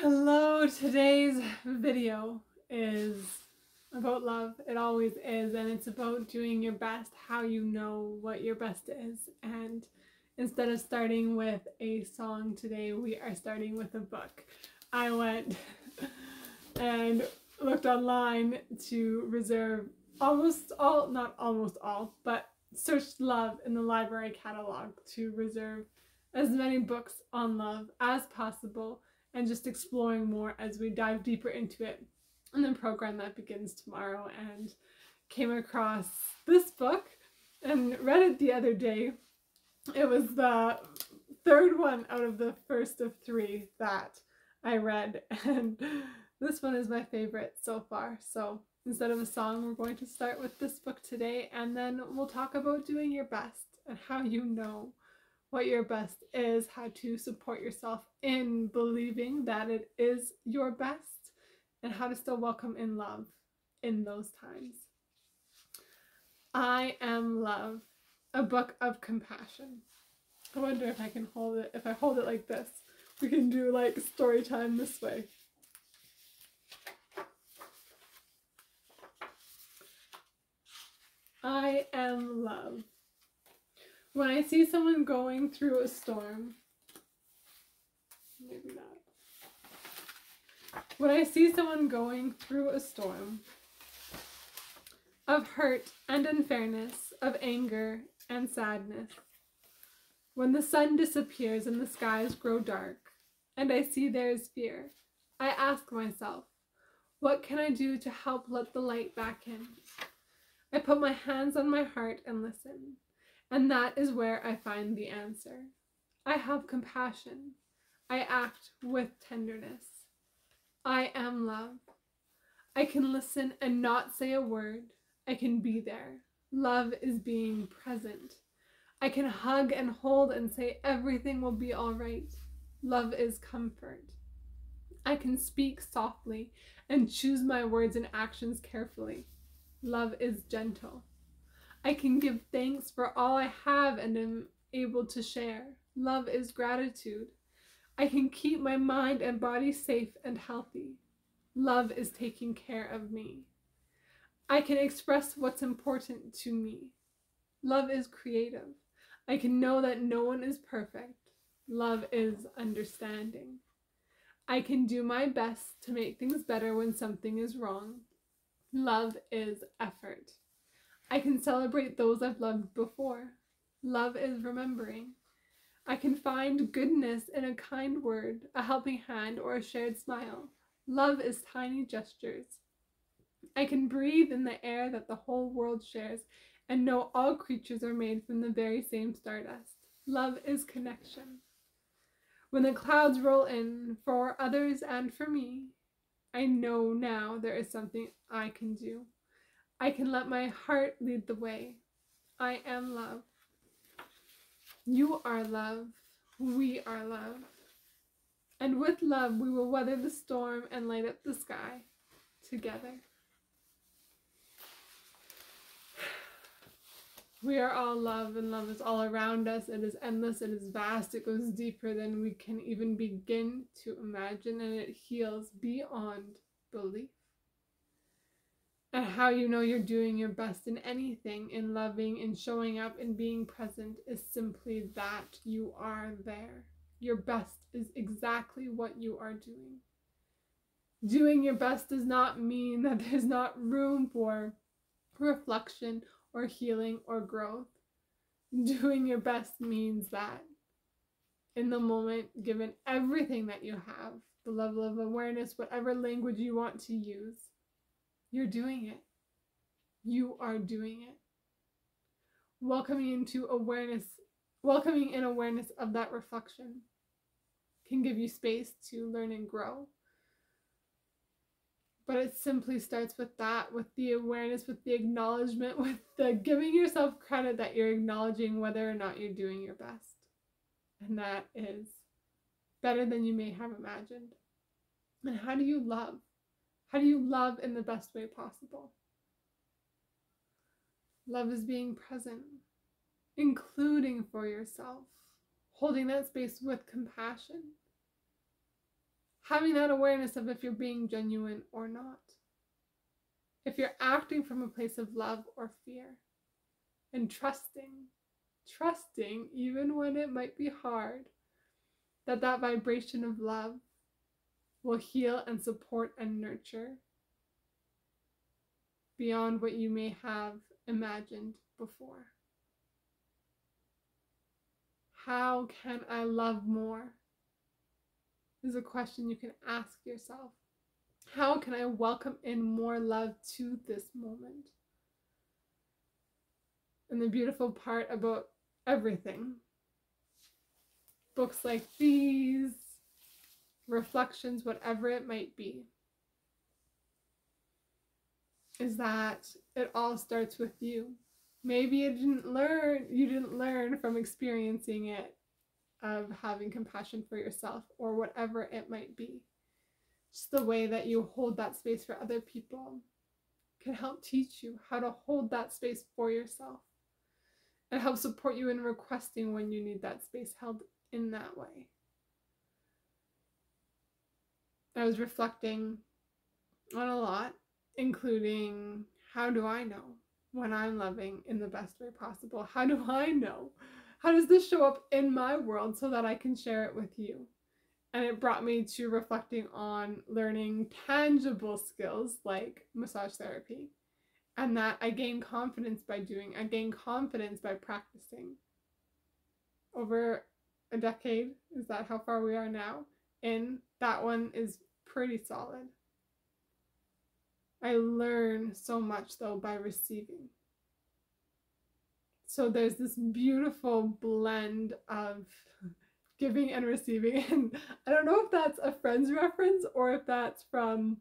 Hello, today's video is about love. It always is, and it's about doing your best, how you know what your best is. And instead of starting with a song today, we are starting with a book. I went and looked online to reserve almost all, not almost all, but searched love in the library catalog to reserve as many books on love as possible and just exploring more as we dive deeper into it And the program that begins tomorrow and came across this book and read it the other day. It was the third one out of the first of three that I read and this one is my favorite so far. So instead of a song, we're going to start with this book today and then we'll talk about doing your best and how you know what your best is, how to support yourself in believing that it is your best, and how to still welcome in love in those times. I Am Love, a book of compassion. I wonder if I can hold it, if I hold it like this, we can do like story time this way. I am love. When I see someone going through a storm, maybe not. When I see someone going through a storm of hurt and unfairness, of anger and sadness, when the sun disappears and the skies grow dark, and I see there is fear, I ask myself, what can I do to help let the light back in? I put my hands on my heart and listen. And that is where I find the answer. I have compassion. I act with tenderness. I am love. I can listen and not say a word. I can be there. Love is being present. I can hug and hold and say everything will be all right. Love is comfort. I can speak softly and choose my words and actions carefully. Love is gentle. I can give thanks for all I have and am able to share. Love is gratitude. I can keep my mind and body safe and healthy. Love is taking care of me. I can express what's important to me. Love is creative. I can know that no one is perfect. Love is understanding. I can do my best to make things better when something is wrong. Love is effort. I can celebrate those I've loved before. Love is remembering. I can find goodness in a kind word, a helping hand, or a shared smile. Love is tiny gestures. I can breathe in the air that the whole world shares and know all creatures are made from the very same stardust. Love is connection. When the clouds roll in for others and for me, I know now there is something I can do. I can let my heart lead the way. I am love. You are love. We are love. And with love, we will weather the storm and light up the sky together. We are all love, and love is all around us. It is endless, it is vast, it goes deeper than we can even begin to imagine, and it heals beyond belief and how you know you're doing your best in anything, in loving, in showing up, in being present, is simply that you are there. Your best is exactly what you are doing. Doing your best does not mean that there's not room for reflection or healing or growth. Doing your best means that in the moment, given everything that you have, the level of awareness, whatever language you want to use, you're doing it. You are doing it. Welcoming into awareness, welcoming in awareness of that reflection can give you space to learn and grow. But it simply starts with that, with the awareness, with the acknowledgement, with the giving yourself credit that you're acknowledging whether or not you're doing your best. And that is better than you may have imagined. And how do you love? How do you love in the best way possible? Love is being present, including for yourself, holding that space with compassion. having that awareness of if you're being genuine or not. If you're acting from a place of love or fear, and trusting, trusting, even when it might be hard, that that vibration of love will heal and support and nurture beyond what you may have imagined before. How can I love more? Is a question you can ask yourself. How can I welcome in more love to this moment? And the beautiful part about everything books like these, reflections, whatever it might be, is that it all starts with you. Maybe you didn't learn you didn't learn from experiencing it of having compassion for yourself or whatever it might be. Just the way that you hold that space for other people can help teach you how to hold that space for yourself and help support you in requesting when you need that space held in that way. I was reflecting on a lot, including how do I know when I'm loving in the best way possible? How do I know? How does this show up in my world so that I can share it with you? And it brought me to reflecting on learning tangible skills like massage therapy. And that I gain confidence by doing, I gain confidence by practicing. Over a decade, is that how far we are now? And that one is pretty solid. I learn so much though by receiving. So there's this beautiful blend of giving and receiving. And I don't know if that's a Friends reference or if that's from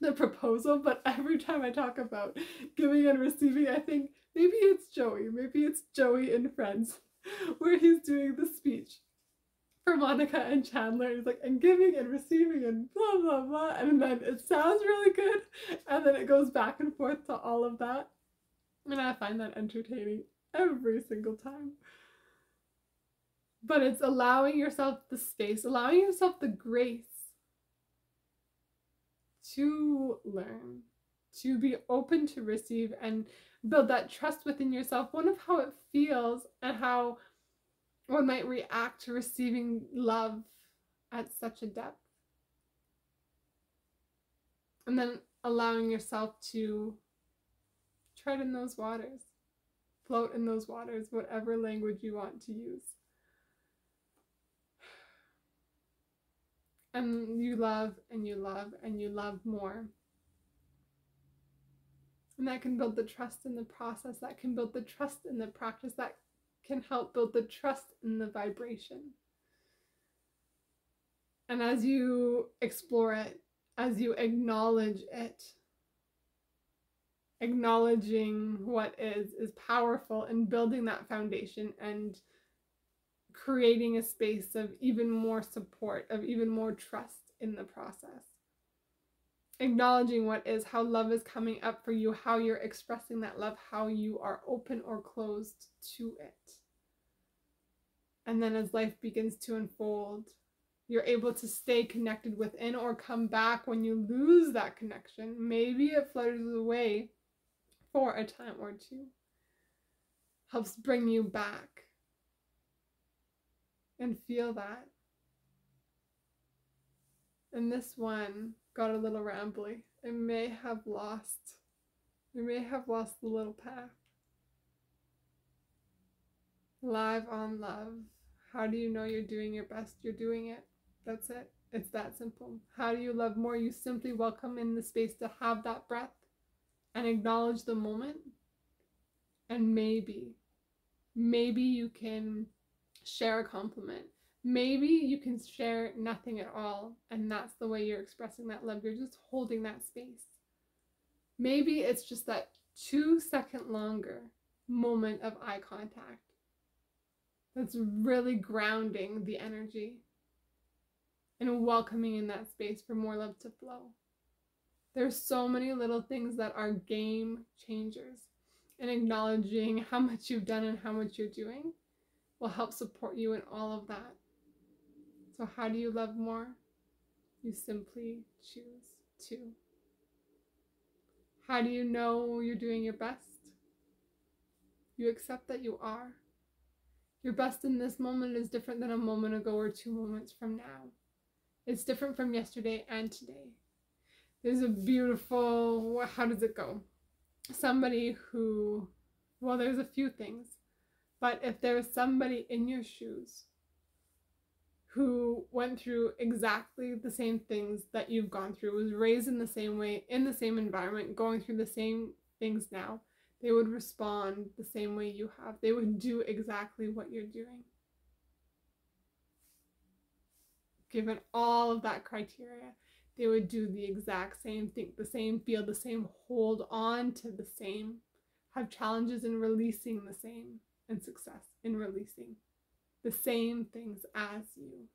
the proposal, but every time I talk about giving and receiving, I think maybe it's Joey, maybe it's Joey in Friends, where he's doing the speech Monica and Chandler. He's like, and giving and receiving and blah, blah, blah. And then it sounds really good. And then it goes back and forth to all of that. And I find that entertaining every single time. But it's allowing yourself the space, allowing yourself the grace to learn, to be open to receive and build that trust within yourself. One of how it feels and how one might react to receiving love at such a depth. And then allowing yourself to tread in those waters, float in those waters, whatever language you want to use. And you love and you love and you love more. And that can build the trust in the process, that can build the trust in the practice, that can help build the trust in the vibration. And as you explore it, as you acknowledge it, acknowledging what is is powerful in building that foundation and creating a space of even more support, of even more trust in the process. Acknowledging what is, how love is coming up for you, how you're expressing that love, how you are open or closed to it. And then as life begins to unfold, you're able to stay connected within or come back when you lose that connection. Maybe it flutters away for a time or two. Helps bring you back and feel that. And this one got a little rambly. It may have lost, it may have lost the little path. Live on love. How do you know you're doing your best? You're doing it. That's it. It's that simple. How do you love more? You simply welcome in the space to have that breath and acknowledge the moment. And maybe, maybe you can share a compliment. Maybe you can share nothing at all, and that's the way you're expressing that love. You're just holding that space. Maybe it's just that two second longer moment of eye contact that's really grounding the energy and welcoming in that space for more love to flow. There's so many little things that are game changers, and acknowledging how much you've done and how much you're doing will help support you in all of that. So, how do you love more? You simply choose to. How do you know you're doing your best? You accept that you are. Your best in this moment is different than a moment ago or two moments from now. It's different from yesterday and today. There's a beautiful, how does it go? Somebody who, well, there's a few things, but if there was somebody in your shoes who went through exactly the same things that you've gone through, was raised in the same way, in the same environment, going through the same things now, they would respond the same way you have. They would do exactly what you're doing. Given all of that criteria, they would do the exact same, think the same, feel the same, hold on to the same, have challenges in releasing the same, and success in releasing the same things as you.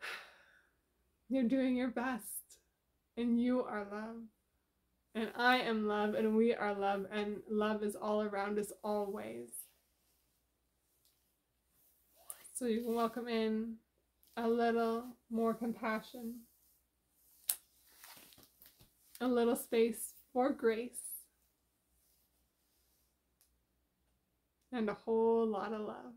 You're doing your best, and you are love. And I am love, and we are love, and love is all around us always. So you can welcome in a little more compassion, a little space for grace, and a whole lot of love.